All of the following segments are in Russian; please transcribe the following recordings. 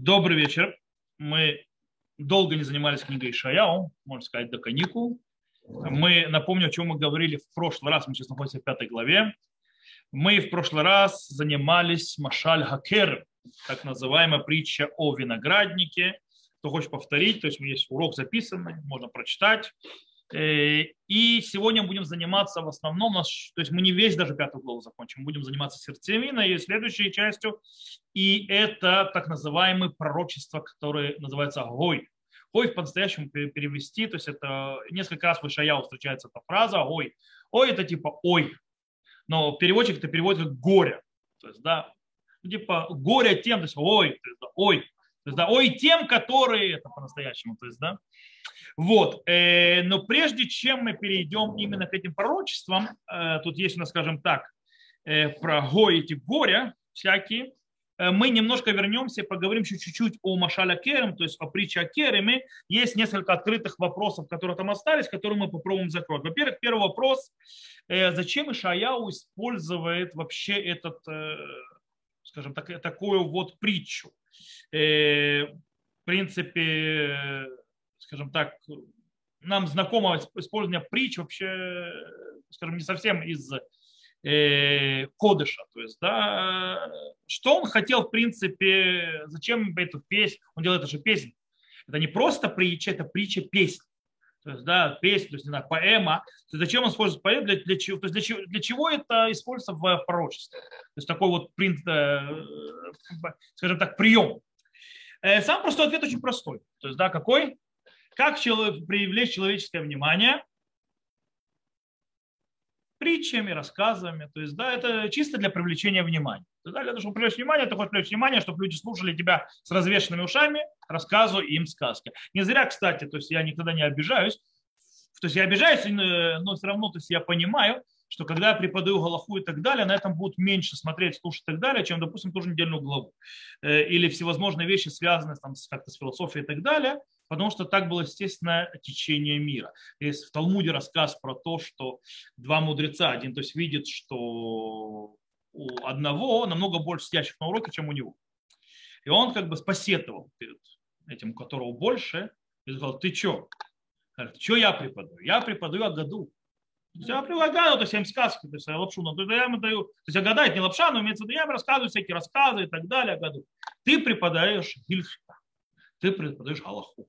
Добрый вечер. Мы долго не занимались книгой Шаяу, можно сказать, до каникул. Мы, напомню, о чем мы говорили в прошлый раз, мы сейчас находимся в пятой главе. Мы в прошлый раз занимались Машаль Хакер, так называемая притча о винограднике. Кто хочет повторить, то есть есть урок записанный, можно прочитать. Э, и сегодня будем заниматься в основном, то есть мы не весь даже пятую главу закончим, будем заниматься сердцевиной и следующей частью. И это так называемые пророчества, которые называются Гой. Гой по-настоящему перевести, то есть это несколько раз в Ишаяу встречается эта фраза Гой. Ой это типа ой, но переводчик это переводит как горе. То есть, да, ну, типа горе тем, то есть ой, то есть, да, ой, то есть, да, ой тем, которые, это по-настоящему, то есть, да, вот. Э, но прежде чем мы перейдем именно к этим пророчествам, э, тут есть у нас, скажем так, э, про го эти горя всякие, мы немножко вернемся и поговорим чуть-чуть о Машаля Керем, то есть о притче о Кереме. Есть несколько открытых вопросов, которые там остались, которые мы попробуем закрыть. Во-первых, первый вопрос. Зачем Ишаяу использует вообще этот, скажем так, такую вот притчу? В принципе, скажем так, нам знакомо использование притч вообще, скажем, не совсем из э, кодыша. То есть, да, что он хотел, в принципе, зачем эту песню, он делает это же песнь. Это не просто притча, это притча песни. То есть, да, песня, то есть, не знаю, поэма. То есть, зачем он использует поэму? Для, для, чего, то есть, для, чего, для чего это используется в пророчестве? То есть, такой вот, принт, э, скажем так, прием. Э, сам простой ответ очень простой. То есть, да, какой? Как привлечь человеческое внимание? Притчами, рассказами. То есть, да, это чисто для привлечения внимания. Есть, да, для того, чтобы привлечь внимание, ты хочешь привлечь внимание, чтобы люди слушали тебя с развешенными ушами, рассказываю им сказки. Не зря, кстати, то есть я никогда не обижаюсь. То есть я обижаюсь, но все равно то есть я понимаю, что когда я преподаю Галаху и так далее, на этом будут меньше смотреть, слушать и так далее, чем, допустим, ту же недельную главу. Э, или всевозможные вещи, связанные там, как-то с философией и так далее, потому что так было естественное течение мира. Есть в Талмуде рассказ про то, что два мудреца, один то есть видит, что у одного намного больше сидящих на уроке, чем у него. И он как бы спасетовал перед этим, у которого больше, и сказал, ты что? Что я преподаю? Я преподаю о году. Я предлагаю, то есть я им сказки, то есть я лапшу, но я им даю, то есть я гадаю, не лапша, но имеется я им рассказываю всякие рассказы и так далее о году. Ты преподаешь гильшта, ты преподаешь Аллаху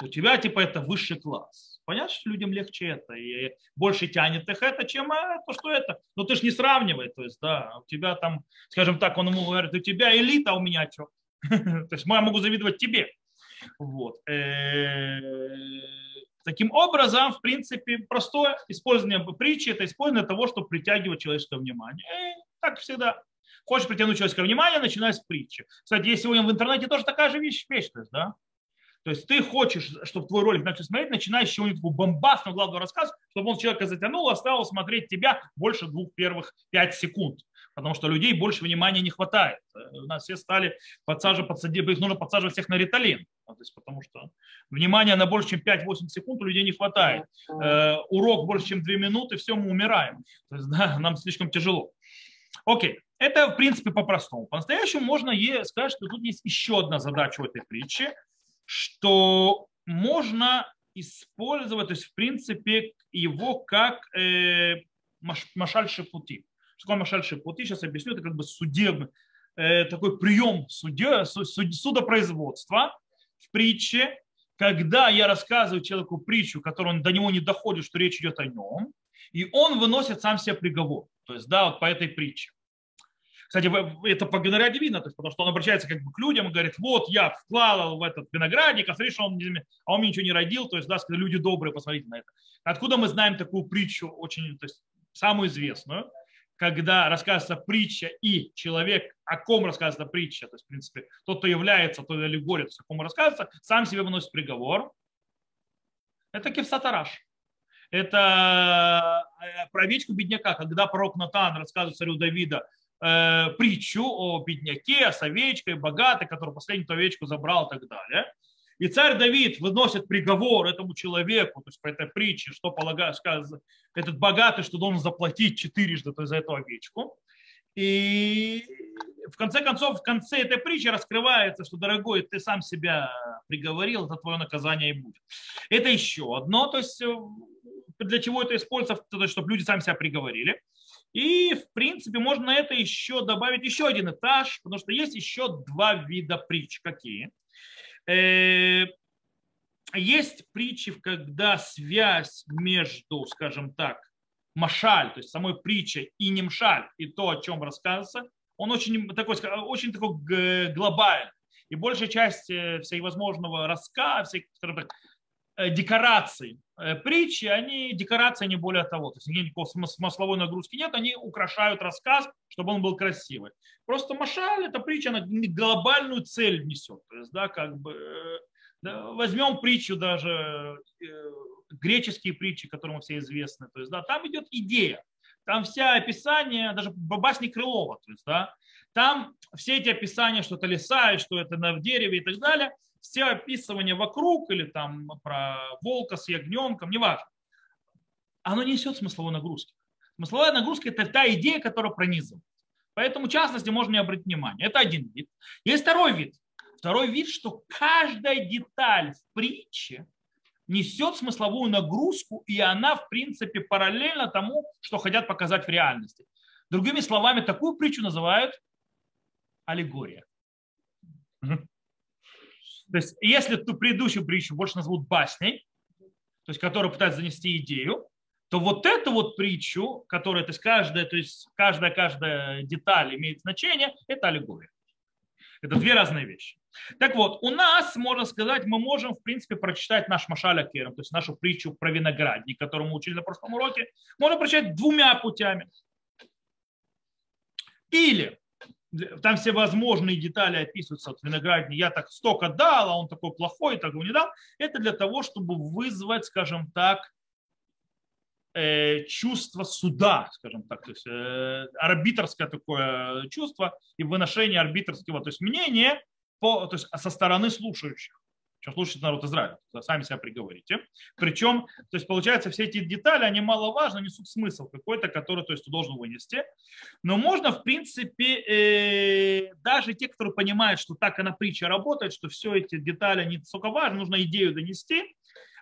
у тебя типа это высший класс. Понятно, что людям легче это, и больше тянет их это, чем а, то, что это. Но ты же не сравнивай, то есть, да, у тебя там, скажем так, он ему говорит, у тебя элита, а у меня что? То есть я могу завидовать тебе. Вот. Э, таким образом, в принципе, простое использование притчи – это использование того, чтобы притягивать человеческое внимание. И так всегда. Хочешь притянуть человеческое внимание, начинай с притчи. Кстати, есть сегодня в интернете тоже такая же вещь, вещь то есть, да? То есть ты хочешь, чтобы твой ролик начал смотреть, начинаешь с чего-нибудь бомбастного главного рассказа, чтобы он человека затянул, оставил смотреть тебя больше двух первых пять секунд. Потому что людей больше внимания не хватает. У нас все стали подсаживать, подсадить, их нужно подсаживать всех на риталин. То есть, потому что внимания на больше, чем 5-8 секунд у людей не хватает. Э, урок больше, чем 2 минуты, все, мы умираем. То есть, да, нам слишком тяжело. Окей, это в принципе по-простому. По-настоящему можно сказать, что тут есть еще одна задача у этой притчи – что можно использовать, то есть в принципе его как э, машаль шепути. Что такое машаль шепути? Сейчас объясню. Это как бы судебный, э, такой прием судья, суд, судопроизводства в притче, когда я рассказываю человеку притчу, которую он до него не доходит, что речь идет о нем, и он выносит сам себе приговор. То есть, да, вот по этой притче. Кстати, это по винограде видно, то есть, потому что он обращается как бы к людям и говорит, вот я вклал в этот виноградник, а смотри, он, а он мне ничего не родил, то есть, да, люди добрые, посмотрите на это. Откуда мы знаем такую притчу, очень, то есть, самую известную, когда рассказывается притча и человек, о ком рассказывается притча, то есть, в принципе, тот, кто является, тот то есть, о ком рассказывается, сам себе выносит приговор. Это кевсатараш. Это э, про овечку бедняка, когда пророк Натан рассказывает царю Давида, э, притчу о бедняке, о овечкой, богатой, который последнюю овечку забрал и так далее. И царь Давид выносит приговор этому человеку, то есть по этой притче, что полагает, этот богатый, что должен заплатить четырежды за эту овечку. И в конце концов, в конце этой притчи раскрывается, что, дорогой, ты сам себя приговорил, это твое наказание и будет. Это еще одно, то есть э, для чего это используется, то есть, чтобы люди сами себя приговорили. И, в принципе, можно на это еще добавить еще один этаж, потому что есть еще два вида притч. Какие? Э, есть притчи, когда связь между, скажем так, машаль, то есть самой притчей, и немшаль, и то, о чем рассказывается, он очень такой, очень такой глобальный. И большая часть э, всевозможного рассказа, всех, так, э, декораций притчи, они декорации не более того. То есть никакой смысловой нагрузки нет, они украшают рассказ, чтобы он был красивый. Просто Машаль, эта притча, она глобальную цель несет. То есть, да, как бы, да, возьмем притчу даже, греческие притчи, которые все известны. То есть, да, там идет идея. Там вся описание, даже басни Крылова, то есть, да, там все эти описания, что это леса, и что это на дереве и так далее, все описывания вокруг или там про волка с ягненком, неважно, оно несет смысловой нагрузки. Смысловая нагрузка – это та идея, которая пронизывает. Поэтому, в частности, можно не обратить внимание. Это один вид. Есть второй вид. Второй вид, что каждая деталь в притче несет смысловую нагрузку, и она, в принципе, параллельно тому, что хотят показать в реальности. Другими словами, такую притчу называют аллегория. То есть, если ту предыдущую притчу больше назовут басней, то есть, которая пытается занести идею, то вот эту вот притчу, которая, то есть, каждая, то есть, каждая, каждая деталь имеет значение, это аллегория. Это две разные вещи. Так вот, у нас, можно сказать, мы можем, в принципе, прочитать наш Машаля Керам, то есть нашу притчу про виноградник, которую мы учили на прошлом уроке, можно прочитать двумя путями. Или там все возможные детали описываются от виноградника. Я так столько дал, а он такой плохой, так его не дал. Это для того, чтобы вызвать, скажем так, э, чувство суда, скажем так, то есть э, арбитрское такое чувство и выношение арбитрского, то есть мнения по, то есть со стороны слушающих. Чем слушает народ Израиля, сами себя приговорите. Причем, то есть получается, все эти детали, они маловажны, несут смысл какой-то, который то есть, ты должен вынести. Но можно, в принципе, э, даже те, которые понимают, что так она притча работает, что все эти детали не столько важны, нужно идею донести,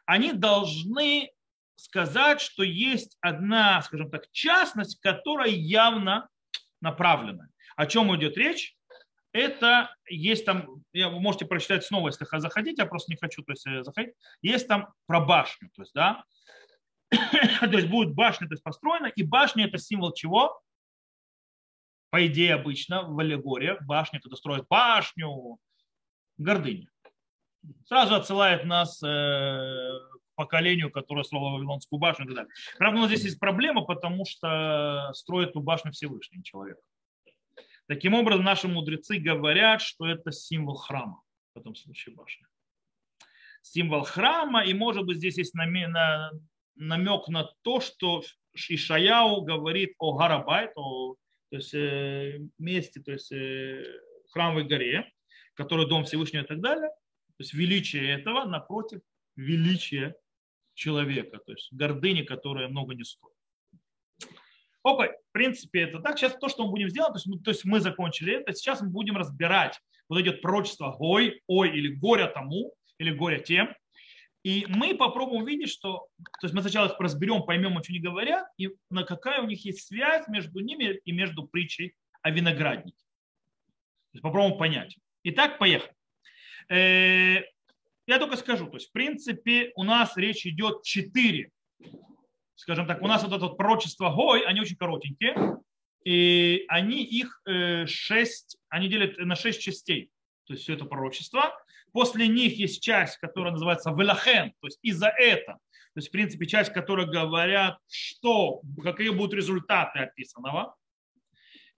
они должны сказать, что есть одна, скажем так, частность, которая явно направлена. О чем идет речь? Это есть там, вы можете прочитать снова, если захотите, я просто не хочу то есть, э, заходить, есть там про башню, то есть, да, то есть будет башня то есть, построена, и башня это символ чего? По идее обычно в аллегориях башня, когда строят башню, гордыня. Сразу отсылает нас э, поколению, которое строило Вавилонскую башню и так далее. Правда, у здесь есть проблема, потому что строит эту башню Всевышний человек. Таким образом, наши мудрецы говорят, что это символ храма, в этом случае башня. Символ храма, и может быть здесь есть намек на то, что Ишаяу говорит о Гарабайт, о то есть, э, месте, то есть э, храмовой горе, который дом Всевышнего и так далее. То есть величие этого напротив величия человека, то есть гордыни, которая много не стоит. Окей, в принципе, это так. Сейчас то, что мы будем сделать, то есть, мы, то есть мы закончили это, сейчас мы будем разбирать вот эти пророчества «Гой», «Ой» или «Горя тому», или «Горя тем». И мы попробуем увидеть, что... То есть мы сначала их разберем, поймем, о чем они говорят, и на какая у них есть связь между ними и между притчей о винограднике. То есть попробуем понять. Итак, поехали. Э, я только скажу, то есть в принципе у нас речь идет четыре скажем так, у нас вот это вот пророчество Гой, они очень коротенькие, и они их э, шесть, они делят на шесть частей, то есть все это пророчество. После них есть часть, которая называется Велахен, то есть из-за это. То есть, в принципе, часть, которая говорят, что, какие будут результаты описанного.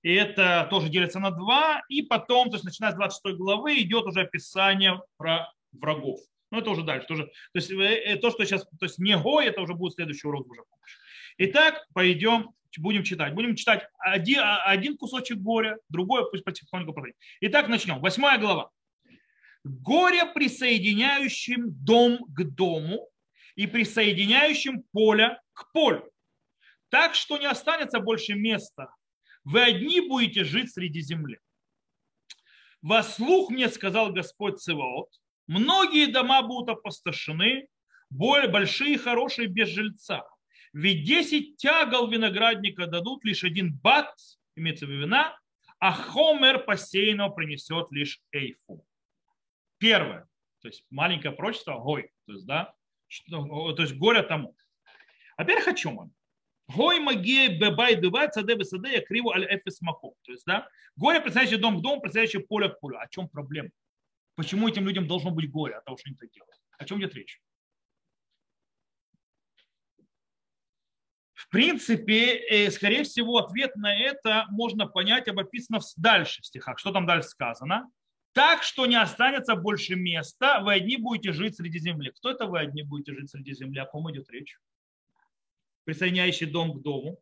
И это тоже делится на два. И потом, то есть, начиная с 26 главы, идет уже описание про врагов. Но ну, это уже дальше. Тоже, то есть э, э, то, что сейчас, то есть не Гой, это уже будет следующий урок уже. Итак, пойдем, будем читать. Будем читать один, а, один кусочек горя, другой пусть потихоньку пройдет. Итак, начнем. Восьмая глава. Горе, присоединяющим дом к дому и присоединяющим поле к полю. Так что не останется больше места. Вы одни будете жить среди земли. Во слух мне сказал Господь Циваот, многие дома будут опустошены, более большие, хорошие, без жильца. Ведь 10 тягал виноградника дадут лишь один бат, имеется в виду вина, а хомер посеянного принесет лишь эйфу. Первое, то есть маленькое прочество, гой, то есть, да, то есть горе тому. Во-первых, о чем он? Гой маге бебай дывай цаде бесаде я криво аль эфис маком. То есть, да, горе, представляющий дом к дому, представляющий поле к полю. О чем проблема? Почему этим людям должно быть горе от того, что они так делают? О чем идет речь? В принципе, э, скорее всего, ответ на это можно понять об описанном дальше в стихах. Что там дальше сказано? Так, что не останется больше места, вы одни будете жить среди земли. Кто это вы одни будете жить среди земли? О ком идет речь? Присоединяющий дом к дому.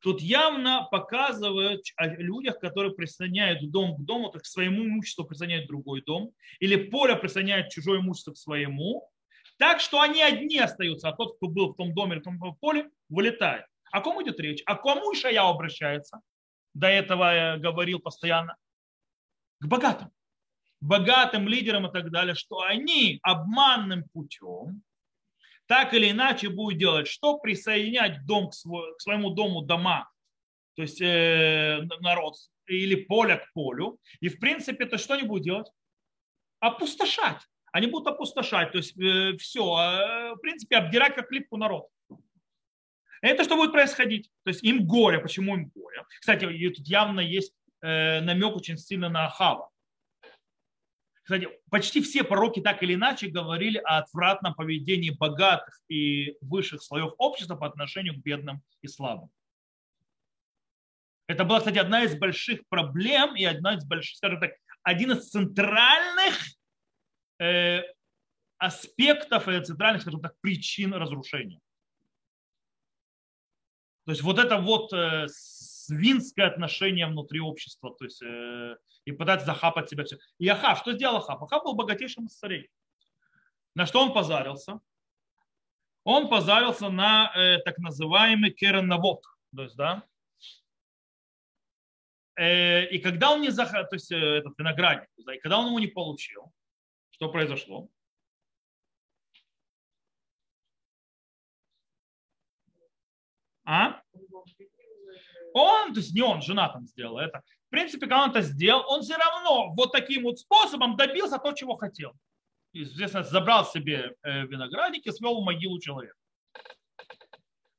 Тут явно показывают о людях, которые присоединяют дом к дому, так к своему имуществу присоединяют другой дом, или поле присоединяет чужое имущество к своему, так что они одни остаются, а тот, кто был в том доме или в том поле, вылетает. О ком идет речь? А кому Ишая обращается? До этого я говорил постоянно. К богатым. Богатым лидерам и так далее, что они обманным путем так или иначе будут делать, что присоединять дом к, свой, к своему дому дома, то есть э, народ, или поле к полю. И в принципе, то что они будут делать? Опустошать они будут опустошать, то есть э, все, э, в принципе, обдирать как клипку народ. Это что будет происходить? То есть им горе. Почему им горе? Кстати, тут явно есть э, намек очень сильно на Ахава. Кстати, почти все пророки так или иначе говорили о отвратном поведении богатых и высших слоев общества по отношению к бедным и слабым. Это была, кстати, одна из больших проблем и одна из больших, скажем так, один из центральных Э, аспектов и центральных, скажем так, причин разрушения. То есть вот это вот э, свинское отношение внутри общества, то есть э, и пытаться захапать себя все. И Ахав, что сделал Ахав? Ахав был богатейшим из царей. На что он позарился? Он позарился на э, так называемый кереннавод. То есть, да, э, и когда он не захотел, то есть этот виноградник, да, и когда он его не получил, что произошло? А? Он, то есть не он, жена там сделала это. В принципе, когда он это сделал, он все равно вот таким вот способом добился того, чего хотел. Естественно, забрал себе э, виноградник и свел в могилу человека.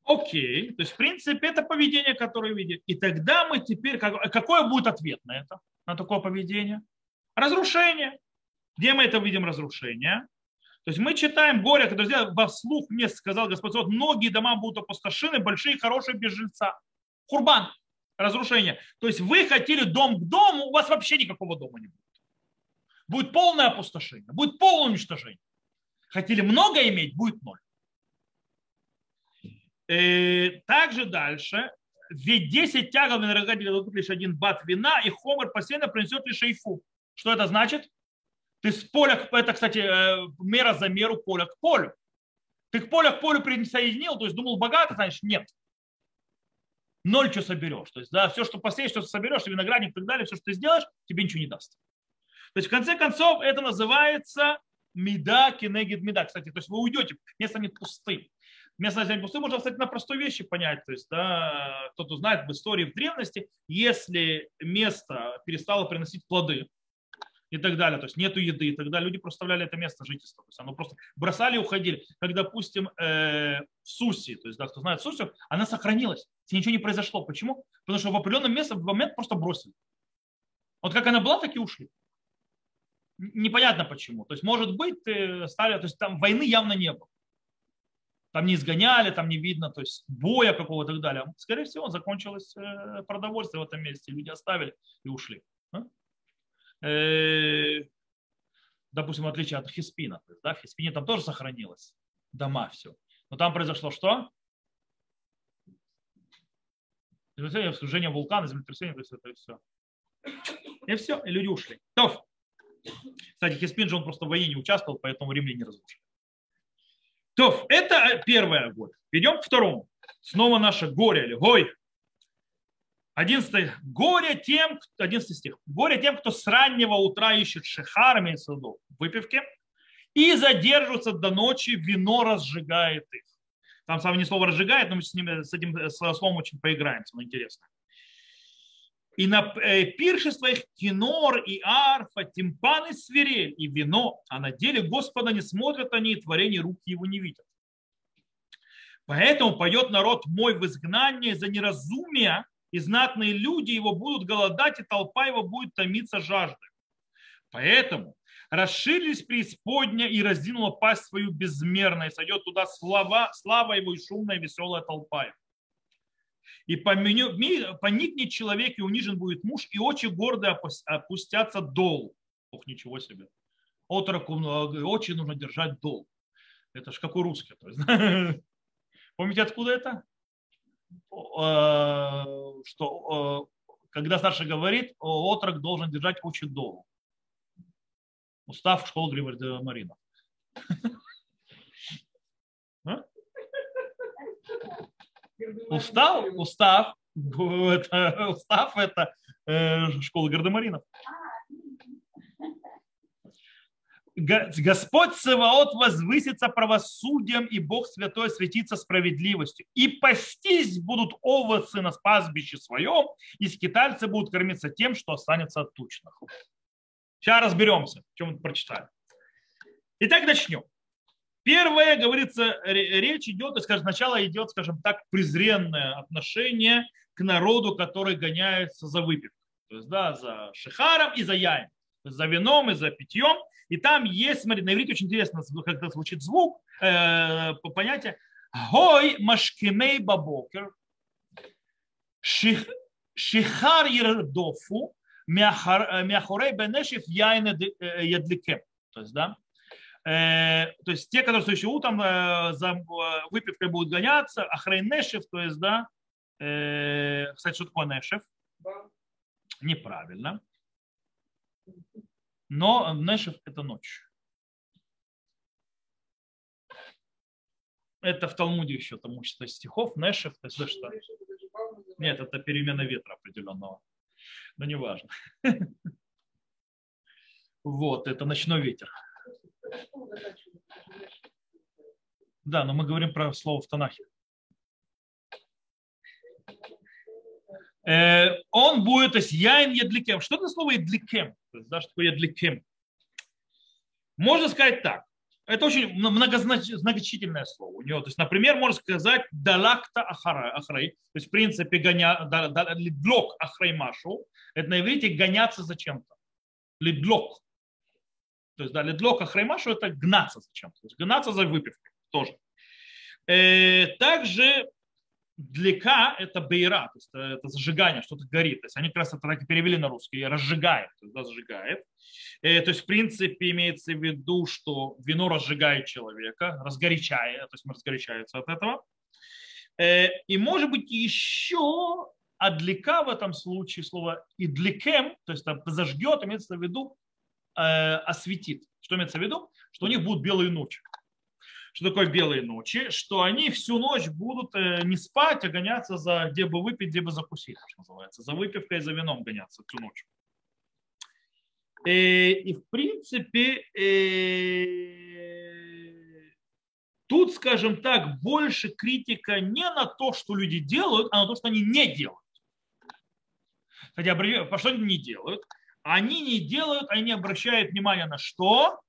Окей, то есть, в принципе, это поведение, которое видит. И тогда мы теперь, какой будет ответ на это, на такое поведение? Разрушение. Где мы это видим разрушение? То есть мы читаем горе, сделал во вслух мне сказал Господь, вот многие дома будут опустошены, большие, хорошие, без жильца. Хурбан, разрушение. То есть вы хотели дом к дому, у вас вообще никакого дома не будет. Будет полное опустошение, будет полное уничтожение. Хотели много иметь, будет ноль. И э, также дальше, ведь 10 тягов виноградника дадут лишь один бат вина, и хомер посеянно принесет лишь шейфу. Что это значит? Ты с поля, это, кстати, э, мера за меру поля к полю. Ты к поля к полю присоединил, то есть думал богато, значит нет. Ноль что соберешь. То есть, да, все, что посеешь, что соберешь, виноградник и так далее, все, что ты сделаешь, тебе ничего не даст. То есть, в конце концов, это называется меда кенегид меда. Кстати, то есть вы уйдете, место не пустым. Место не пустым можно, кстати, на простой вещи понять. То есть, да, кто-то знает в истории в древности, если место перестало приносить плоды, и так далее. То есть нету еды, и тогда люди проставляли это место жительства. То есть оно просто бросали и уходили. Как, допустим, э, в Суси, то есть, да, кто знает Сусю, она сохранилась. Ничего не произошло. Почему? Потому что в определенном месте в момент просто бросили. Вот как она была, так и ушли. Непонятно почему. То есть, может быть, стали, то есть там войны явно не было. Там не изгоняли, там не видно, то есть боя какого-то и так далее. Скорее всего, закончилось э, продовольствие в этом месте. Люди оставили и ушли. Э, допустим, в отличие от Хиспина. То есть, да, в Хиспине там тоже сохранилось дома, все. Но там произошло что? Землетрясение, вскружение вулкана, землетрясение, то есть это все. И все, и люди ушли. То. Кстати, Хиспин же он просто в войне не участвовал, поэтому римляне не разрушили. То, это первое горе. Перейдем к второму. Снова наше горе или гой. 11 горе тем, 11 стих. Горе тем, кто с раннего утра ищет шехар, имеется в выпивки, и задерживается до ночи, вино разжигает их. Там самое не слово разжигает, но мы с, ним, с этим словом очень поиграемся, но интересно. И на э, пиршество их кинор и арфа, тимпан и свирель, и вино, а на деле Господа не смотрят они, и творение руки его не видят. Поэтому поет народ мой в изгнании за неразумие, и знатные люди его будут голодать, и толпа его будет томиться жаждой. Поэтому расширились преисподня и раздвинула пасть свою безмерно, и сойдет туда слава, слава его и шумная веселая толпа его. И поникнет человек, и унижен будет муж, и очи гордые опустятся дол. Ох, ничего себе. Отроку очи нужно держать дол. Это же как у русских. Помните, откуда это? Э, что э, когда старший говорит, отрок должен держать очи дол. Устав школы Григория Марина. Устав, устав, устав это э, школа гардемаринов. Господь Саваот возвысится правосудием, и Бог Святой светится справедливостью. И пастись будут овцы на пастбище своем, и скитальцы будут кормиться тем, что останется от тучных. Сейчас разберемся, чем мы прочитали. Итак, начнем. Первое, говорится, речь идет, скажем, сначала идет, скажем так, презренное отношение к народу, который гоняется за выпивкой. То есть, да, за шихаром и за яем. За вином и за питьем. И там есть, смотри, на иврите очень интересно, как это звучит звук, э, понятие. Гой машкемей бабокер, шихар ердофу, мяхорей бенешев яйна э, ядликем. То есть, да, Э, то есть те, которые следующим утром э, за э, выпивкой будут гоняться, ахрей нешев, то есть, да, кстати, что такое нешев? Неправильно. Но нешев это ночь. Это в Талмуде еще там учится стихов, нешев, то есть да, что? Нет, это перемена ветра определенного. Но не важно. Вот, это ночной ветер. Да, но мы говорим про слово в Танахе. Он будет, то есть яин едликем. Что это слово едликем? То да, что такое едликем? Можно сказать так. Это очень многозначительное слово у него. То есть, например, можно сказать далакта ахрай. То есть, в принципе, гоня, лидлок ахрай машу. Это на иврите гоняться за чем-то. Лидлок. То есть, да, ледлока храймашу это гнаться зачем? То есть, гнаться за выпивкой тоже. Э, также длика это бейра, то есть это, это зажигание, что-то горит. То есть они как раз это так и перевели на русский, разжигает, то есть да, зажигает. Э, то есть в принципе имеется в виду, что вино разжигает человека, разгорячает, то есть разгорячается от этого. Э, и может быть еще адлика в этом случае слово идликем, то есть зажгет, имеется в виду Э, осветит. Что имеется в виду? Что у них будут белые ночи. Что такое белые ночи? Что они всю ночь будут э, не спать, а гоняться за где бы выпить, где бы закусить, что называется. За выпивкой, за вином гоняться всю ночь. И, э, и в принципе, тут, скажем так, больше критика не на то, что люди делают, а на то, что они не делают. Хотя, по что они не делают? они не делают, они не обращают внимания на что?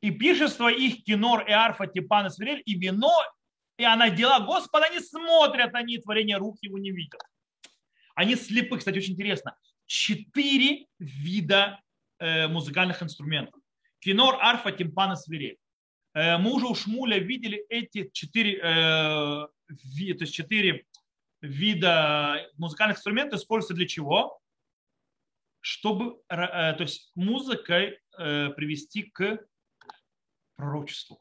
И пишество их кинор и арфа, типан и свирель, и вино, и она дела Господа не смотрят, они творение рук его не видят. Они слепы, кстати, очень интересно. Четыре вида э, музыкальных инструментов. Кинор, арфа, тимпан и свирель. Э, мы уже у Шмуля видели эти четыре, э, то есть четыре вида музыкальных инструментов используются для чего? чтобы то есть музыкой привести к пророчеству.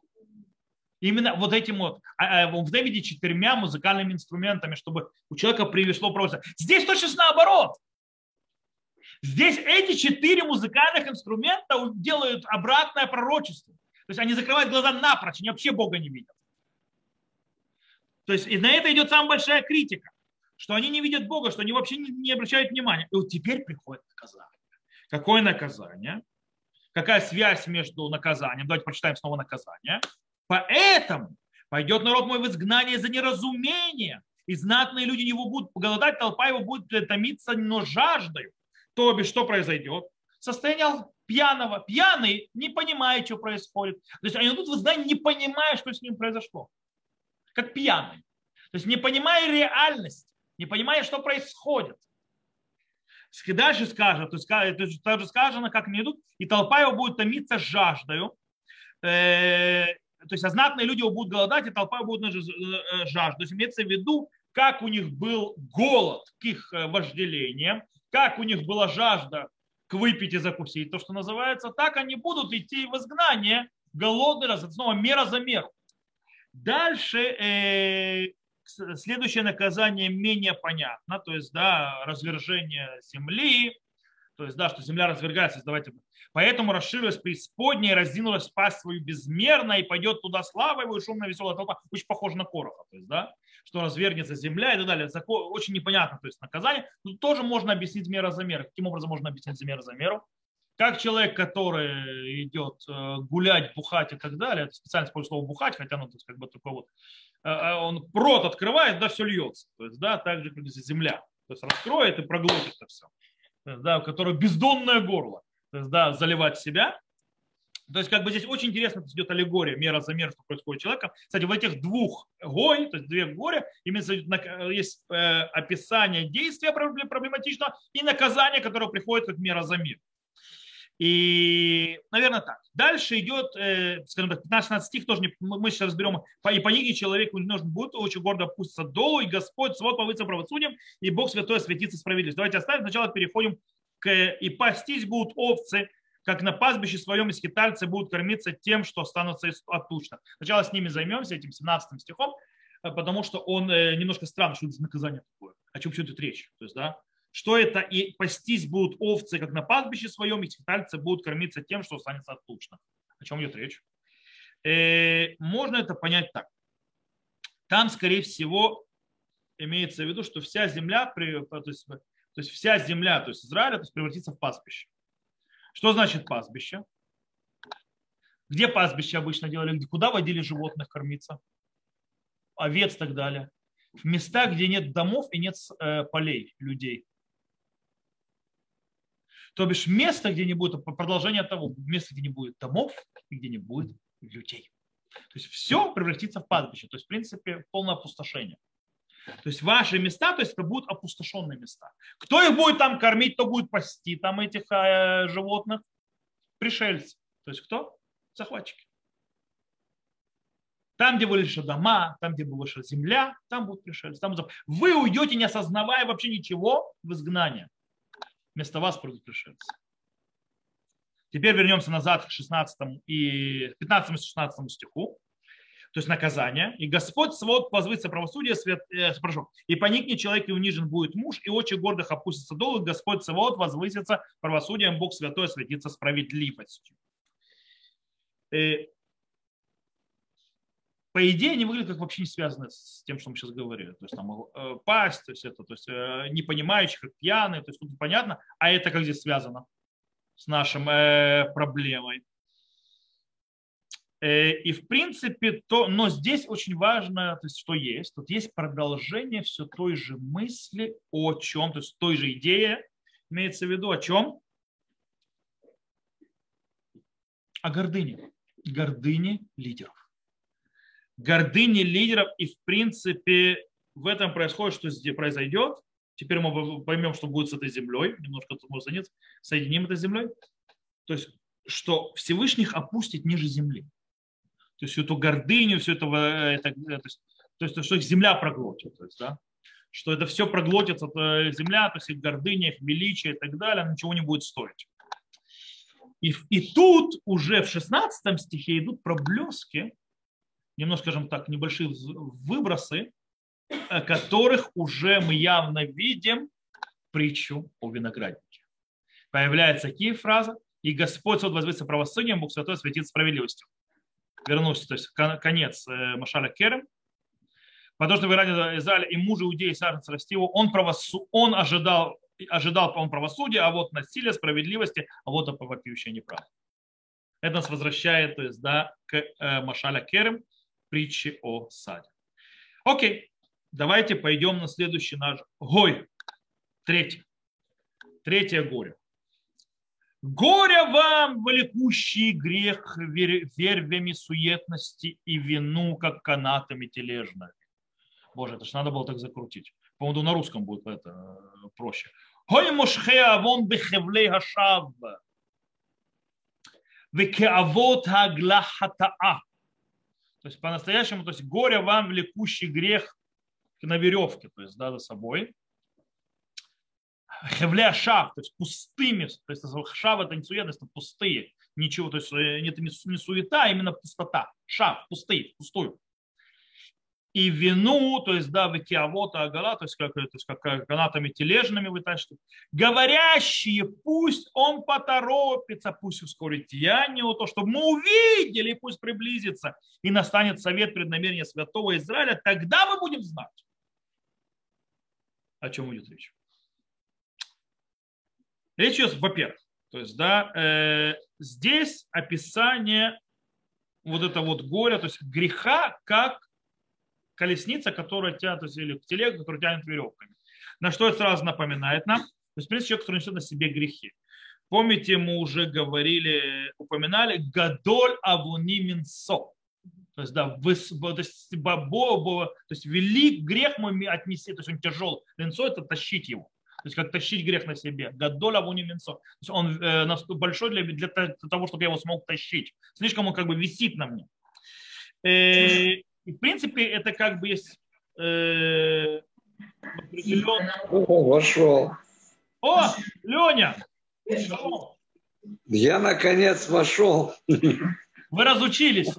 Именно вот этим вот, а, а, в Дэвиде четырьмя музыкальными инструментами, чтобы у человека привезло пророчество. Здесь точно наоборот. Здесь эти четыре музыкальных инструмента делают обратное пророчество. То есть они закрывают глаза напрочь, они вообще Бога не видят. То есть и на это идет самая большая критика что они не видят Бога, что они вообще не обращают внимания. И вот теперь приходит наказание. Какое наказание? Какая связь между наказанием? Давайте прочитаем снова наказание. Поэтому пойдет народ мой в изгнание за неразумение, и знатные люди его будут голодать, толпа его будет томиться, но жаждою. То бишь, что произойдет? Состояние пьяного. Пьяный не понимает, что происходит. То есть они идут в изгнание, не понимая, что с ним произошло. Как пьяный. То есть не понимая реальность, не понимая, что происходит. Дальше скажет, то есть также сказано, как они идут, и толпа его будет томиться жаждою. Э, то есть а знатные люди его будут голодать, и толпа будет э, жажду. То есть имеется в виду, как у них был голод к их э, вожделениям, как у них была жажда к выпить и закусить, то, что называется, так они будут идти в изгнание, голодный раз, это снова мера за меру. Дальше следующее наказание менее понятно, то есть, да, развержение земли, то есть, да, что земля развергается, давайте. Поэтому расширилась преисподняя и раздвинулась пасть свою безмерно, и пойдет туда слава его, и шумная веселая толпа, очень похоже на Короха, то есть, да, что развергнется земля и так далее. Очень непонятно, то есть наказание. Тут тоже можно объяснить мера за меру. Каким образом можно объяснить мера за меру? Как человек, который идет э, гулять, бухать и так далее, специально использую слово бухать, хотя ну, то есть, как бы такой вот, э, э, он рот открывает, да, все льется. То есть, да, так же, как земля. То есть раскроет и проглотит это все. Да, у которого бездонное горло. То есть, да, заливать себя. То есть, как бы здесь очень интересно идет аллегория, мера за меру, что происходит с человеком. Кстати, в этих двух гой, то есть две горе, имеется есть описание действия проблематичного и наказание, которое приходит как мера за мир. И, наверное, так. Дальше идет, э, скажем так, 15 стих тоже не, мы сейчас разберем. И по человеку не нужно будет очень гордо опуститься долу, и Господь свод повыться правосудием, и Бог святой светится справедливостью. Давайте оставим. Сначала переходим к «и пастись будут овцы, как на пастбище своем и скитальцы будут кормиться тем, что останутся от тучных». Сначала с ними займемся, этим 17 стихом, э, потому что он э, немножко странно, что это наказание такое. О чем все идет речь? То есть, да, что это и пастись будут овцы, как на пастбище своем, и скитальцы будут кормиться тем, что останется от тучных. О чем идет речь? Э, можно это понять так. Там, скорее всего, имеется в виду, что вся земля, то есть, то есть вся земля, то есть Израиля, то есть превратится в пастбище. Что значит пастбище? Где пастбище обычно делали? Куда водили животных кормиться? Овец и так далее. В места, где нет домов и нет э, полей людей. То бишь место, где не будет, продолжение того, место, где не будет домов где не будет людей. То есть все превратится в пастбище. То есть, в принципе, полное опустошение. То есть ваши места, то есть это будут опустошенные места. Кто их будет там кормить, кто будет пасти там этих э, животных? Пришельцы. То есть кто? Захватчики. Там, где больше дома, там, где больше земля, там будут пришельцы. Там... Вы уйдете, не осознавая вообще ничего, в изгнание вместо вас придут пришельцы. Теперь вернемся назад к 16 и 15-16 стиху. То есть наказание. И Господь свод позвится правосудие, свет, э, прошу, и поникнет человек, и унижен будет муж, и очи гордых опустятся долу, и Господь свод возвысится правосудием, Бог святой светится справедливостью. Э, по идее, они выглядят как вообще не связаны с тем, что мы сейчас говорили. То есть там э, пасть, то есть это, то есть э, не понимающие, как пьяные, то есть тут понятно. А это как здесь связано с нашей э, проблемой? Э, и в принципе, то, но здесь очень важно, то есть что есть. Тут есть продолжение все той же мысли о чем, то есть той же идее, имеется в виду о чем? О гордыне. Гордыне лидеров гордыни лидеров, и в принципе в этом происходит, что здесь произойдет. Теперь мы поймем, что будет с этой землей, немножко может соединим это с землей. То есть, что Всевышних опустит ниже земли. То есть, эту гордыню, все это, это то, есть, то есть, что их земля проглотит. То есть, да? Что это все проглотится, то земля, то есть их гордыня, их величие и так далее, ничего не будет стоить. И, и тут уже в 16 стихе идут проблески немножко, скажем так, небольшие выбросы, э, которых уже мы явно видим притчу о винограднике. Появляется какие фразы? И Господь сот возвысится правосудием, Бог Святой светит справедливостью. Вернусь, то есть конец э, Машаля Керем. Потому что в Иране Израиля и мужа иудеи саженца Растиву, он, правосу, он ожидал, ожидал он правосудия, а вот насилия, справедливости, а вот вопиющая неправда. Это нас возвращает то есть, да, к э, Машаля Керем, притче о саде. Окей, давайте пойдем на следующий наш Гой. Третий. Третье горе. Горе вам, влекущий грех вервями суетности и вину, как канатами тележными. Боже, это ж надо было так закрутить. По-моему, на русском будет это э, проще. Гой мошхе авон бехевлей хашав. Векеавот хаглахатаа. То есть по-настоящему, то есть горе вам, влекущий грех на веревке, то есть да, за собой. Хевля шав, то есть пустыми, то есть шав это не суетность, это пустые, ничего, то есть это не суета, а именно пустота. Шав, пустые, пустую и вину, то есть, да, векиавота агала, то есть, как, то есть, как канатами тележными вытащит. Говорящие, пусть он поторопится, пусть ускорит деяние, то, чтобы мы увидели, пусть приблизится, и настанет совет преднамерения святого Израиля, тогда мы будем знать, о чем идет речь. Речь идет, во-первых, то есть, да, э, здесь описание вот это вот горя, то есть греха как колесница, которая тянет, то есть, или телега, которая тянет веревками. На что это сразу напоминает нам? То есть, в принципе, человек, который несет на себе грехи. Помните, мы уже говорили, упоминали, гадоль авуни минсо. То есть, да, выс, то, есть, бабо, то есть велик грех мы отнеси, то есть он тяжел. Линцо это тащить его. То есть как тащить грех на себе. Гадоль авуни минсо. То есть он э, большой для, для того, чтобы я его смог тащить. Слишком он как бы висит на мне. Э, и, в принципе, это как бы есть э, определенный... О, вошел. О, Леня! Я наконец вошел. Вы разучились?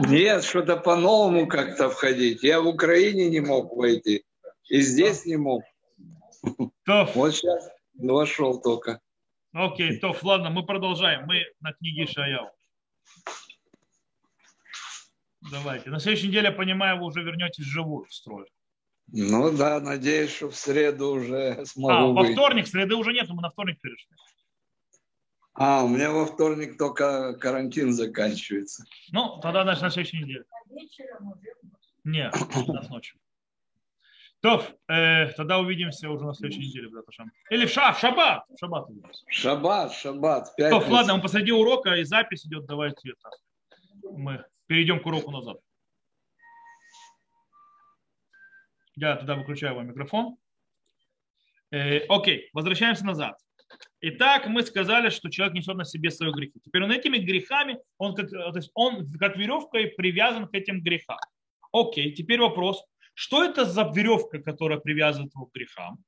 Нет, что-то по-новому как-то входить. Я в Украине не мог войти. И здесь не мог. Тоф. Вот сейчас вошел только. Окей, Тоф, ладно, мы продолжаем. Мы на книге Шаяу. Давайте. На следующей неделе, я понимаю, вы уже вернетесь живую в строй. Ну да, надеюсь, что в среду уже смогу А, во вторник, среды уже нет, мы на вторник перешли. А, у меня во вторник только карантин заканчивается. Ну, тогда значит на следующей неделе. Нет, на ночью. То, э, тогда увидимся уже на следующей неделе. Или в, ша, в шаббат. В шаббат увидимся. Шаббат, шаббат. То, ладно, мы посреди урока и запись идет, давайте это. Мы перейдем к уроку назад. Я тогда выключаю вам микрофон. Э, окей, возвращаемся назад. Итак, мы сказали, что человек несет на себе свои грехи. Теперь он этими грехами, он как, то есть он как веревкой привязан к этим грехам. Окей, теперь вопрос, что это за веревка, которая привязывает его к грехам?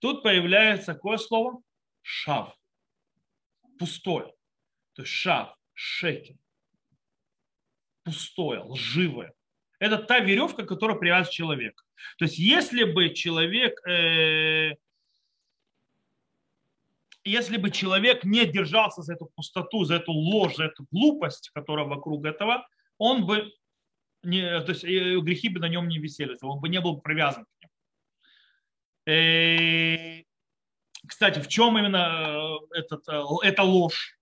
Тут появляется какое слово? Шав. Пустое. То есть шав, шекер пустое, лживое. Это та веревка, которая привязывает человека. То есть если бы человек, э, если бы человек не держался за эту пустоту, за эту ложь, за эту глупость, которая вокруг этого, он бы не, то есть э, грехи бы на нем не висели, он бы не был привязан к ним. Э, кстати, в чем именно э, этот, э, эта ложь?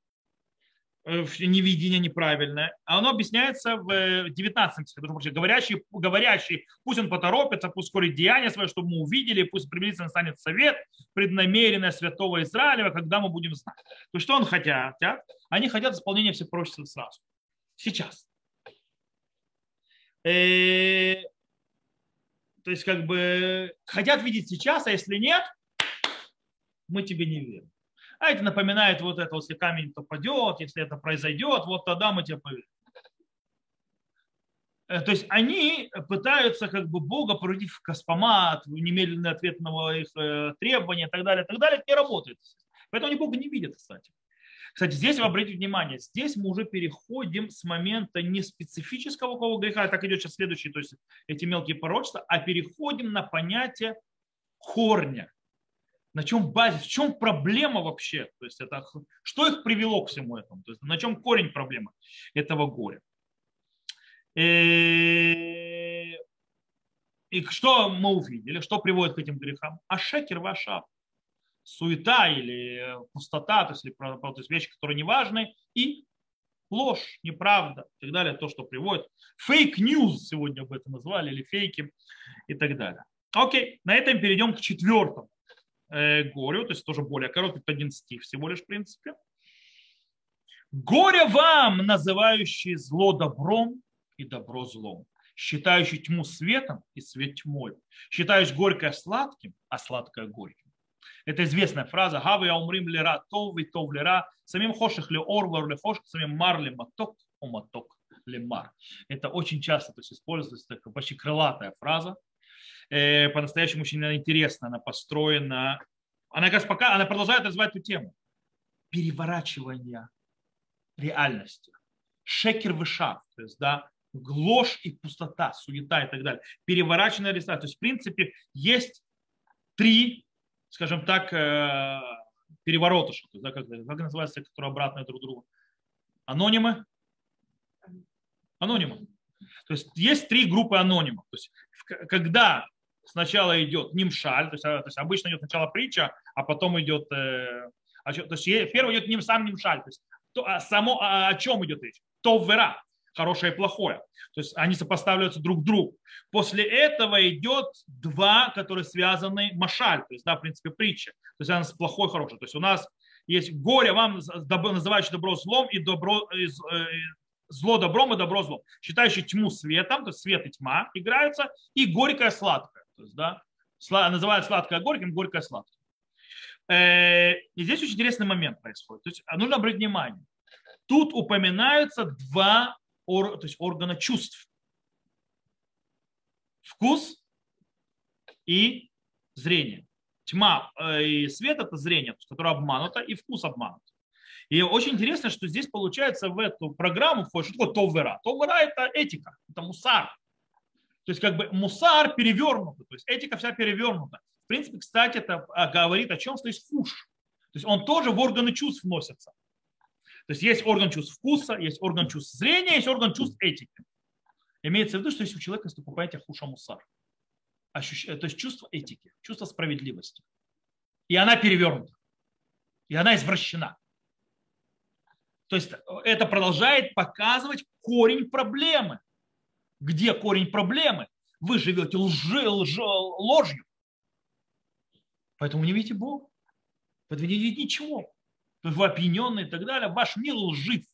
Э, невидение неправильное, а оно объясняется в 19 стихе. Говорящий, говорящий, пусть он поторопится, пусть ускорит деяние свое, чтобы мы увидели, пусть приблизительно станет совет, преднамеренное святого Израиля, когда мы будем знать. То есть что он хотят? Они хотят исполнения всех пророчеств сразу. Сейчас. Э, то есть как бы хотят видеть сейчас, а если нет, мы тебе не верим. А это напоминает вот это, если камень то падет, если это произойдет, вот тогда мы тебе поверим. Э, то есть они пытаются как бы Бога породить в космомат, в немедленный ответ на их э, требования и так далее, и так далее. Это не работает. Поэтому они Бога не видят, кстати. Кстати, здесь вы обратите внимание, здесь мы уже переходим с момента не специфического какого греха, так идет сейчас следующий, то есть эти мелкие порочества, а переходим на понятие корня на чем базе, в чем проблема вообще, то есть это, что их привело к всему этому, то есть на чем корень проблемы этого горя. И, э, И что мы увидели? Что приводит к этим грехам? А шекер ваша суета или пустота, то есть, или, то есть вещи, которые не важны, и ложь, неправда и так далее, то, что приводит. Фейк-ньюз сегодня об этом назвали, или фейки и так далее. Окей, на этом перейдем к четвертому э, горю, то есть тоже более короткий, один стих всего лишь в принципе. Горе вам, называющие зло добром и добро злом, считающий тьму светом и свет тьмой, считающий горькое сладким, а сладкое горьким. Это известная фраза «Хавы умрим лера тов и тов лера, самим хоших ли орвар ли хоших, самим мар ли маток, о маток ли мар». Это очень часто то есть, используется, такая почти крылатая фраза. Э, по-настоящему очень интересно, она построена, она, как пока, она продолжает развивать эту тему. Переворачивание реальности. Шекер вышав, то есть, да, ложь и пустота, суета и так далее. Перевораченная реальность. То есть, в принципе, есть три, скажем так, э, переворота, что да, как, как называется, которые обратные друг другу. Анонимы? Анонимы. То есть есть три группы анонимов. То есть, когда сначала идет нимшаль, то есть, а, то есть обычно идет сначала притча, а потом идет, э, то есть первый идет ним сам нимшаль, то есть то, а само, а, о чем идет речь? То вера, хорошее и плохое. То есть они сопоставляются друг к другу. После этого идет два, которые связаны машаль, то есть, да, в принципе, притча. То есть она с плохой и хорошей. То есть у нас есть горе вам, называющее добро злом, и добро, и э, зло добром и добро злом. Считающий тьму светом, то есть свет и тьма играются, и горькое сладкое. То есть, да, называют сладкое горьким, горькое сладкое. Э, и здесь очень интересный момент происходит. То есть а, нужно обратить внимание. Тут упоминаются два то есть органа чувств. Вкус и зрение. Тьма э, и свет – это зрение, которое обмануто, и вкус обманут. И очень интересно, что здесь получается в эту программу входит, что такое товера. Товера – это этика, это мусар. То есть как бы мусар перевернутый, то есть этика вся перевернута. В принципе, кстати, это а, говорит о чем, что есть фуш. То есть он тоже в органы чувств вносится. То есть есть орган чувств вкуса, есть орган чувств зрения, есть орган чувств этики. Имеется в виду, что если у человека наступает хуша мусар, ощущ... то есть чувство этики, чувство справедливости. И она перевернута. И она извращена. То есть это продолжает показывать корень проблемы. Где корень проблемы? Вы живете лжи, лжи, ложью. Поэтому не видите Бога. Поэтому не видите ничего. Вы опьяненный и так далее. Ваш мир лжив.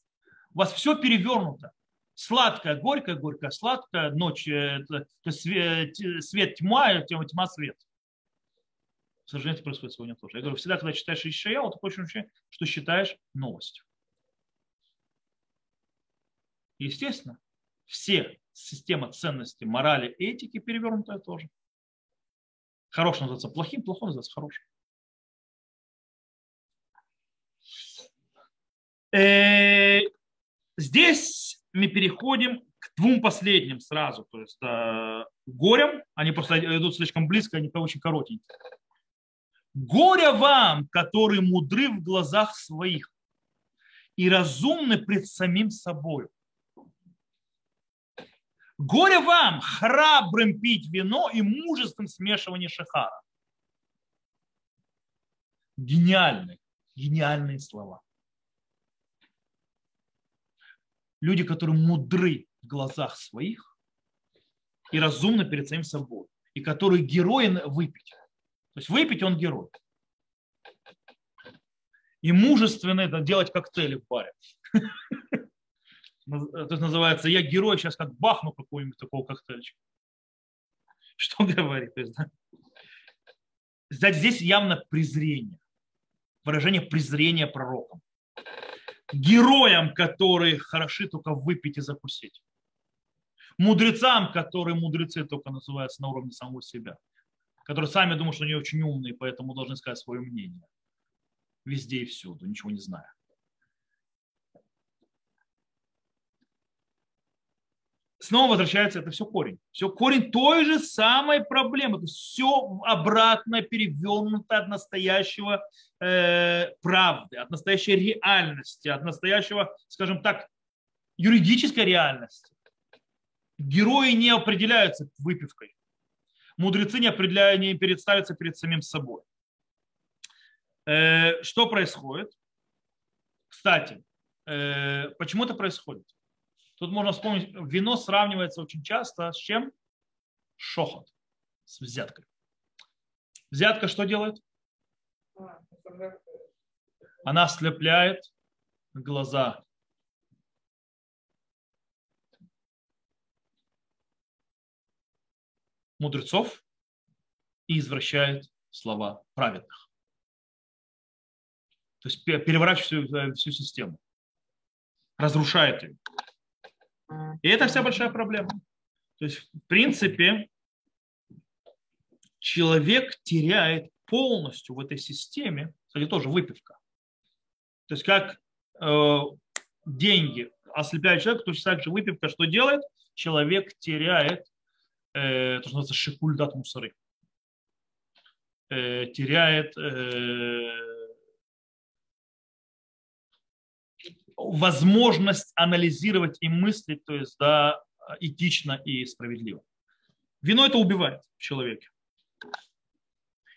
У вас все перевернуто. Сладкое, горькое, горькое, сладкое, ночь, это, это свет, свет тьма, тьма, тьма свет. К сожалению, это происходит сегодня тоже. Я говорю, всегда, когда читаешь Ишаяу, ты хочешь вообще, что считаешь новостью. Естественно, все система ценностей, морали, этики перевернутая тоже. Хороший называется плохим, плохой называется хорошим. Э, здесь мы переходим к двум последним сразу. То есть э, горем, они просто идут слишком близко, они очень коротенькие. Горе вам, которые мудры в глазах своих и разумны пред самим собой. Горе вам, храбрым пить вино и мужеством смешивание шахара. Гениальные, гениальные слова. Люди, которые мудры в глазах своих и разумны перед самим собой, и которые герои выпить. То есть выпить он герой. И мужественно это делать коктейли в баре. это называется, я герой, сейчас как бахну какой-нибудь такого коктейльчика. Что говорит? То есть, да? Здесь явно презрение. Выражение презрения пророкам. Героям, которые хороши только выпить и закусить. Мудрецам, которые мудрецы только называются на уровне самого себя. Которые сами думают, что они очень умные, поэтому должны сказать свое мнение. Везде и всюду, ничего не зная. Снова возвращается, это все корень. Все корень той же самой проблемы. То есть все обратно перевернуто от настоящего э, правды, от настоящей реальности, от настоящего, скажем так, юридической реальности. Герои не определяются выпивкой. мудрецы не определяют, не представятся перед самим собой. Э, что происходит? Кстати, э, почему это происходит? Тут можно вспомнить, вино сравнивается очень часто с чем? Шохот, с взяткой. Взятка что делает? Она ослепляет глаза. мудрецов и извращает слова праведных. То есть переворачивает всю, всю систему, разрушает ее. И это вся большая проблема. То есть, в принципе, человек теряет полностью в этой системе, кстати, тоже выпивка. То есть, как э, деньги ослепляют человека, точно так же выпивка что делает? Человек теряет э, то, что называется шикульдат мусары. Э, теряет э, возможность анализировать и мыслить, то есть да, этично и справедливо. Вино это убивает в человеке.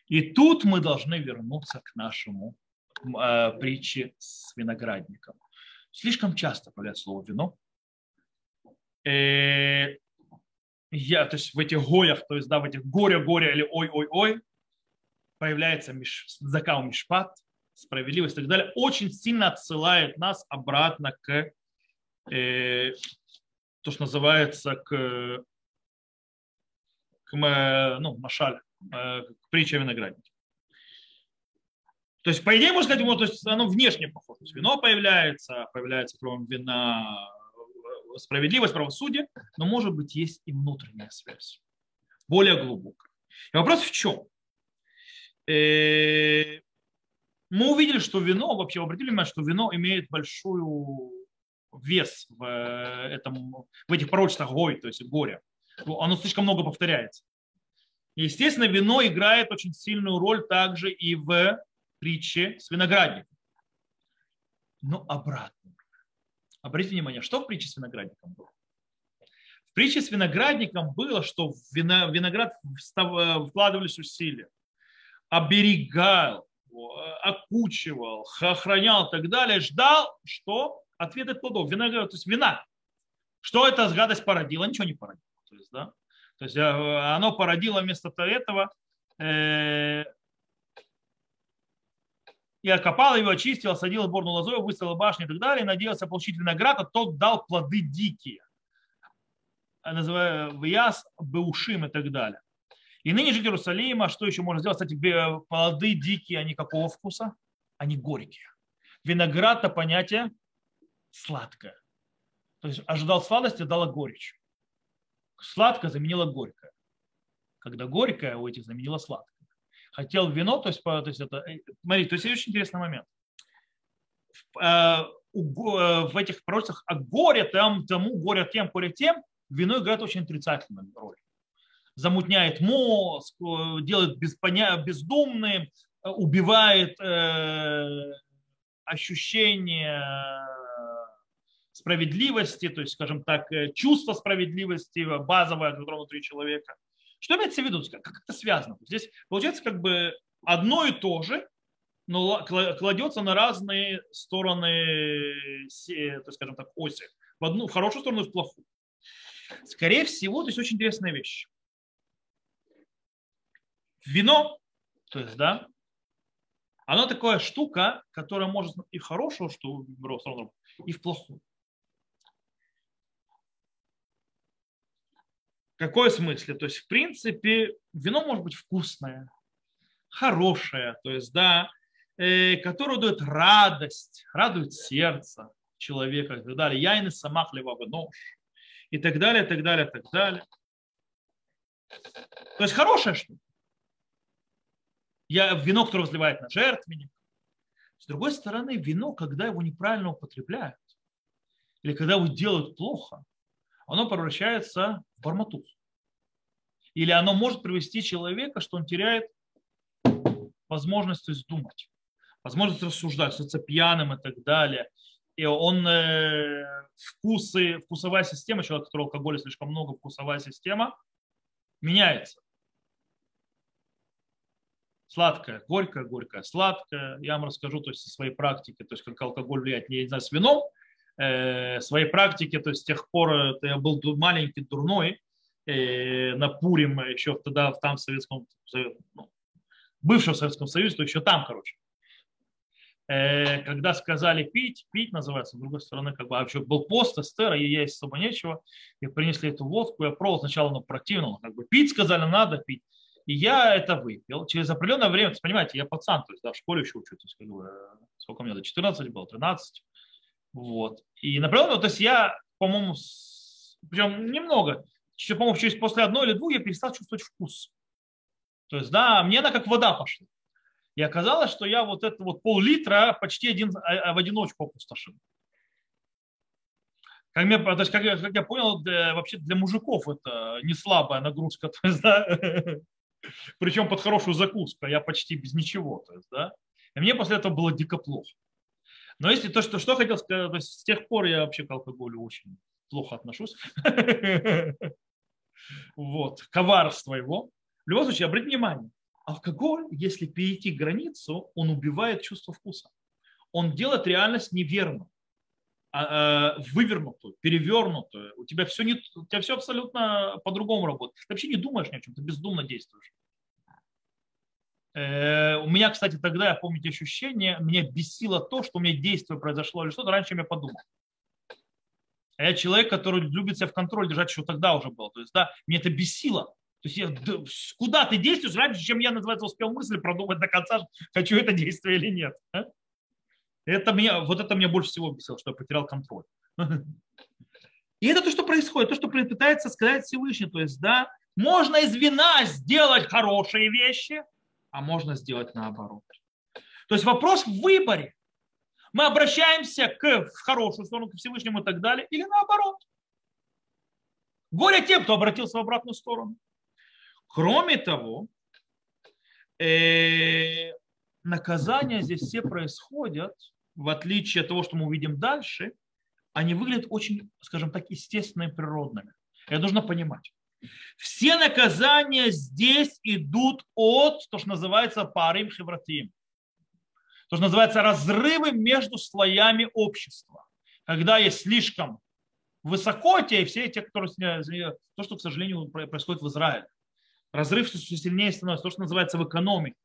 И тут мы должны вернуться к нашему э, притче с виноградником. Слишком часто появляется слово вино. Э, я, то есть в этих гоях, то есть да, в этих горе-горе или ой-ой-ой, появляется миш, закау мишпат, справедливость и так далее, очень сильно отсылает нас обратно к э, то, что называется, к, к ну, машаль, э, к притче о винограднике. То есть, по идее, можно сказать, то есть оно внешне похоже. То есть вино появляется, появляется кроме вина справедливость, правосудие, но, может быть, есть и внутренняя связь, более глубокая. И вопрос в чем? Э, мы увидели, что вино, вообще обратили внимание, что вино имеет большую вес в, этом, в этих пророчествах гой, то есть горя. Оно слишком много повторяется. Естественно, вино играет очень сильную роль также и в притче с виноградником. Но обратно. Обратите внимание, что в притче с виноградником было? В притче с виноградником было, что в виноград вкладывались усилия, оберегал, окучивал, охранял и так далее, ждал, что ответ от плодов, виноград, то есть вина. Что эта гадость породила? Ничего не породила. То есть, да? то есть э, оно породило вместо этого э, и окопал его, очистил, садил сборную лозою, выставил башню и так далее, и надеялся получить виноград, а тот дал плоды дикие, называя Вяз, Беушим и так далее. И ныне жить Иерусалима, что еще можно сделать? Кстати, плоды дикие, они какого вкуса? Они горькие. Виноград – это понятие сладкое. То есть ожидал сладости, дала горечь. Сладкое заменило горькое. Когда горькое у этих заменило сладкое хотел вино, то есть, то есть это, э, смотри, то есть очень интересный момент. В, э, э, в этих пророчествах о горе там, тому, горе тем, горе тем, вино играет очень отрицательную роль. Замутняет мозг, делает беспоня... бездумным, убивает э, ощущение справедливости, то есть, скажем так, чувство справедливости базовое, которое внутри человека. Что имеется в виду? Как это связано? Здесь получается как бы одно и то же, но кладется на разные стороны, то скажем так, оси. В одну, в хорошую сторону и в плохую. Скорее всего, то есть очень интересная вещь. Вино, то есть, да, оно такая штука, которая может и хорошую что и в плохую. какой смысле? То есть, в принципе, вино может быть вкусное, хорошее, то есть, да, э, которое дает радость, радует сердце человека и так далее. Яйны самах нож и так далее, и так далее, и так далее. То есть хорошее что Я, вино, которое возливает на жертвенник. С другой стороны, вино, когда его неправильно употребляют, или когда его делают плохо, оно превращается в барматуз. Или оно может привести человека, что он теряет возможность думать, возможность рассуждать, становится пьяным и так далее. И он э, вкусы, вкусовая система, человек, у которого алкоголя слишком много, вкусовая система меняется. Сладкое, горькое, горькое, сладкое. Я вам расскажу то есть, со своей практики, то есть как алкоголь влияет, не знаю, с вином, э, своей практике, то есть с тех пор это я был маленький, дурной, э, на Пурим еще тогда там в Советском ну, бывшем Советском Союзе, то еще там, короче. Э, когда сказали пить, пить называется, с другой стороны, как бы, а вообще был пост, эстер, и есть особо нечего, и принесли эту водку, я пробовал сначала, ну, противно, как бы пить сказали, надо пить, и я это выпил. Через определенное время, понимаете, я пацан, то есть, да, в школе еще учу, то есть, как бы, сколько мне, до 14 было, 13, вот. И например, то есть я, по-моему, причем немного, еще, по-моему, через после одной или двух я перестал чувствовать вкус. То есть, да, мне она как вода пошла. И оказалось, что я вот это вот пол-литра почти один, а, а в одиночку опустошил. Как, мне, то есть, как, я, как я понял, для, вообще для мужиков это не слабая нагрузка. То есть, да? Причем под хорошую закуску, я почти без ничего. То есть, да? И мне после этого было дико плохо. Но если то, что, что хотел сказать, то есть с тех пор я вообще к алкоголю очень плохо отношусь. Вот, коварство его. В любом случае, обратите внимание, алкоголь, если перейти границу, он убивает чувство вкуса. Он делает реальность неверную, а, э, вывернутую, перевернутую. У тебя все, не, у тебя все абсолютно по-другому работает. Ты вообще не думаешь ни о чем, ты бездумно действуешь. Э, у меня, кстати, тогда, я помню ощущение, меня бесило то, что у меня действие произошло или что-то раньше, чем я подумал. А я человек, который любит себя в контроле держать, еще тогда уже был. То есть, да, мне это бесило. То есть, я, да, куда ты действуешь раньше, чем я, называется, успел мысли продумать до конца, хочу это действие или нет. А? Это меня, вот это меня больше всего бесило, что я потерял контроль. И это то, что происходит, то, что пытается сказать Всевышний. То есть, да, можно из вина сделать хорошие вещи, а можно сделать наоборот. То есть вопрос в выборе. Мы обращаемся к, в хорошую сторону, к Всевышнему и так далее, или наоборот. Горе тем, кто обратился в обратную сторону. Кроме того, э, наказания здесь все происходят, в отличие от того, что мы увидим дальше, они выглядят очень, скажем так, естественными природными. Это нужно понимать. Все наказания здесь идут от, то, что называется парим хевратим. То, что называется разрывы между слоями общества. Когда есть слишком высоко те и все те, которые... То, что, к сожалению, происходит в Израиле. Разрыв все сильнее становится. То, что называется в экономике.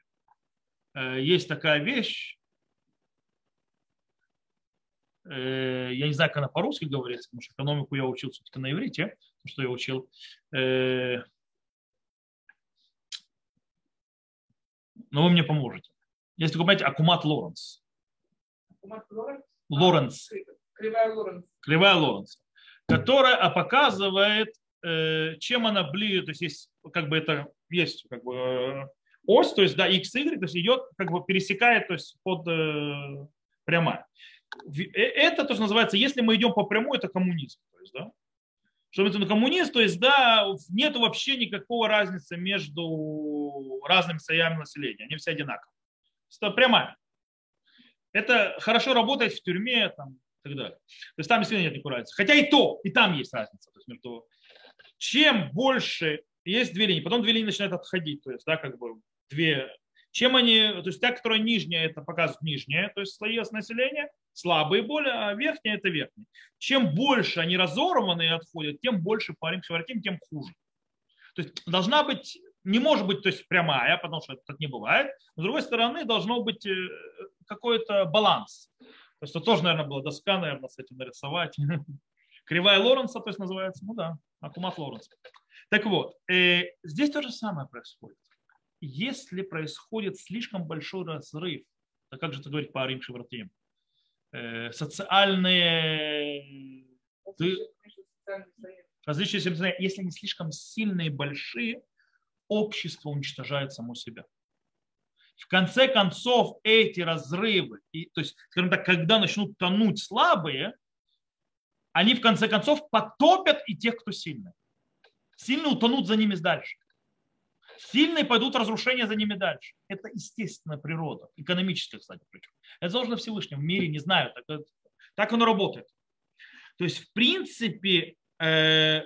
Э, есть такая вещь, я не знаю, как она по-русски говорится, потому что экономику я учил все-таки на иврите, что я учил. Э, но вы мне поможете. Есть такой, понимаете, Акумат Лоренс. Акумат Лоренс? Лоренс. Кривая Лоренс. Кривая Лоренс. Которая показывает, э, чем она ближе, то есть есть как бы это есть как бы э, ось, то есть да, x, y, то есть идет, как бы пересекает, то есть под прямая. Это то, что называется, если мы идем по прямой, это коммунизм. То есть, да? Что это коммунист, то есть, да, нет вообще никакого разницы между разными слоями населения. Они все одинаковые. Это прямая. Это хорошо работает в тюрьме там, и так далее. То есть там действительно нет никакой разницы. Хотя и то, и там есть разница. То есть между... Чем больше есть две линии, потом две линии начинают отходить. То есть, да, как бы две чем они, то есть та, которая нижняя, это показывает нижняя, то есть слои населения, слабые более, а верхняя это верхняя. Чем больше они разорваны и отходят, тем больше парень шевартим, тем хуже. То есть должна быть, не может быть то есть прямая, потому что это не бывает. Но с другой стороны, должно быть э, какой-то баланс. То есть это тоже, наверное, была доска, наверное, с этим нарисовать. Кривая Лоренса, то есть называется, ну да, Акумат Лоренса. Так вот, э, здесь то же самое происходит если происходит слишком большой разрыв, то как же это говорить по Арим Шевратим? Э, социальные различия, если они слишком сильные и большие, общество уничтожает само себя. В конце концов, эти разрывы, и, то есть, скажем так, когда начнут тонуть слабые, они в конце концов потопят и тех, кто сильный. Сильные утонут за ними дальше. Сильные пойдут разрушения за ними дальше. Это естественная природа, экономическая, кстати, причем. Это заложено Всевышнем в мире, не знаю, так, так оно работает. То есть, в принципе, э,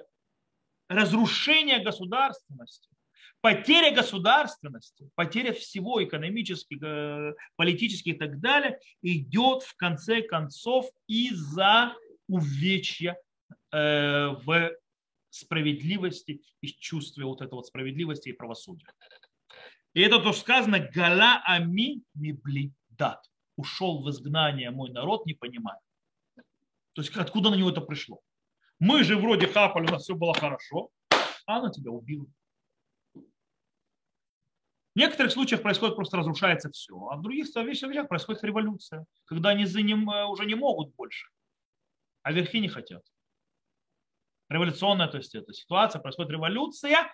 разрушение государственности потеря государственности, потеря всего экономических, э, политических и так далее идет в конце концов из-за увечья э, в справедливости и чувстве вот этого справедливости и правосудия. И это то, что сказано «Гала ами мибли дат». Ушел в изгнание мой народ, не понимая. То есть откуда на него это пришло? Мы же вроде хапали, у нас все было хорошо, а она тебя убила. В некоторых случаях происходит просто разрушается все, а в других вещах происходит революция, когда они за ним уже не могут больше, а верхи не хотят. Революционная, то есть эта ситуация, происходит революция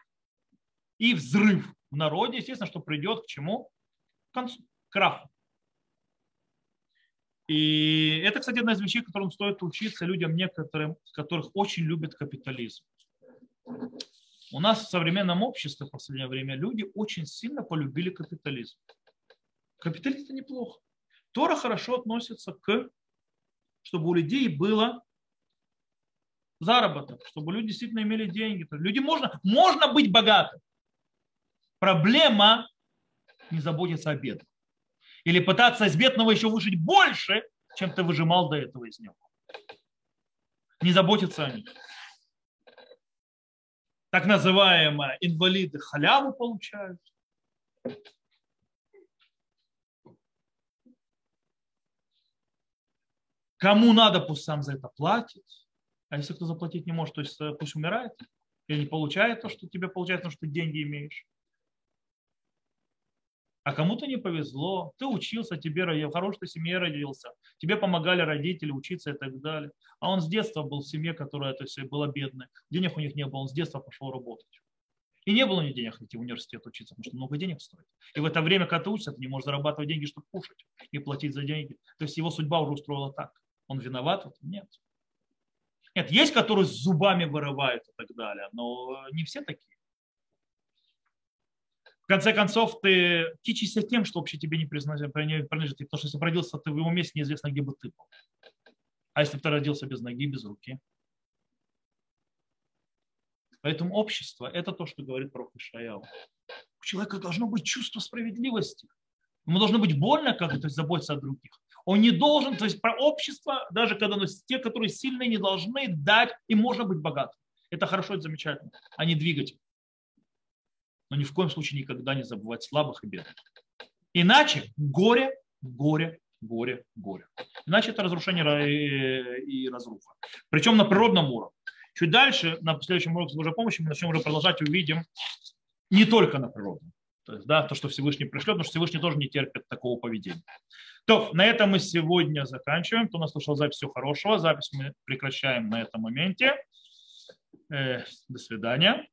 и взрыв в народе, естественно, что придет к чему? К концу, к краху. И это, кстати, одна из вещей, которым стоит учиться людям некоторым, которых очень любят капитализм. У нас в современном обществе в последнее время люди очень сильно полюбили капитализм. Капитализм неплохо. Тора хорошо относится к, чтобы у людей было заработок, чтобы люди действительно имели деньги. Люди можно, можно быть богатым. Проблема не заботиться о бедных. Или пытаться из бедного еще выжить больше, чем ты выжимал до этого из него. Не заботиться о них. Так называемые инвалиды халяву получают. Кому надо, пусть сам за это платит. А если кто заплатить не может, то есть э, пусть умирает. Или не получает то, что тебе получается, потому что ты деньги имеешь а кому-то не повезло, ты учился, тебе в хорошей семье родился, тебе помогали родители учиться и так далее. А он с детства был в семье, которая то есть, была бедная, денег у них не было, он с детства пошел работать. И не было ни денег идти в университет учиться, потому что много денег стоит. И в это время, когда ты учишься, ты не можешь зарабатывать деньги, чтобы кушать и платить за деньги. То есть его судьба уже устроила так. Он виноват? Нет. Нет, есть, которые с зубами вырывают и так далее, но не все такие в конце концов, ты кичишься тем, что вообще тебе не принадлежит, потому что если бы родился ты в его месте, неизвестно, где бы ты был. А если бы ты родился без ноги, без руки? Поэтому общество – это то, что говорит про Ишаяу. У человека должно быть чувство справедливости. Ему должно быть больно как-то заботиться о других. Он не должен, то есть про общество, даже когда оно, те, которые сильные, не должны дать, и можно быть богатым. Это хорошо, это замечательно, а не двигать но ни в коем случае никогда не забывать слабых и бедных. Иначе горе, горе, горе, горе. Иначе это разрушение и разруха. Причем на природном уровне. Чуть дальше, на следующем уроке Божьей помощи, мы начнем уже продолжать, увидим не только на природном. То есть, да, то, что Всевышний пришлет, потому что Всевышний тоже не терпит такого поведения. То, на этом мы сегодня заканчиваем. Кто нас слушал запись, всего хорошего. Запись мы прекращаем на этом моменте. Э, до свидания.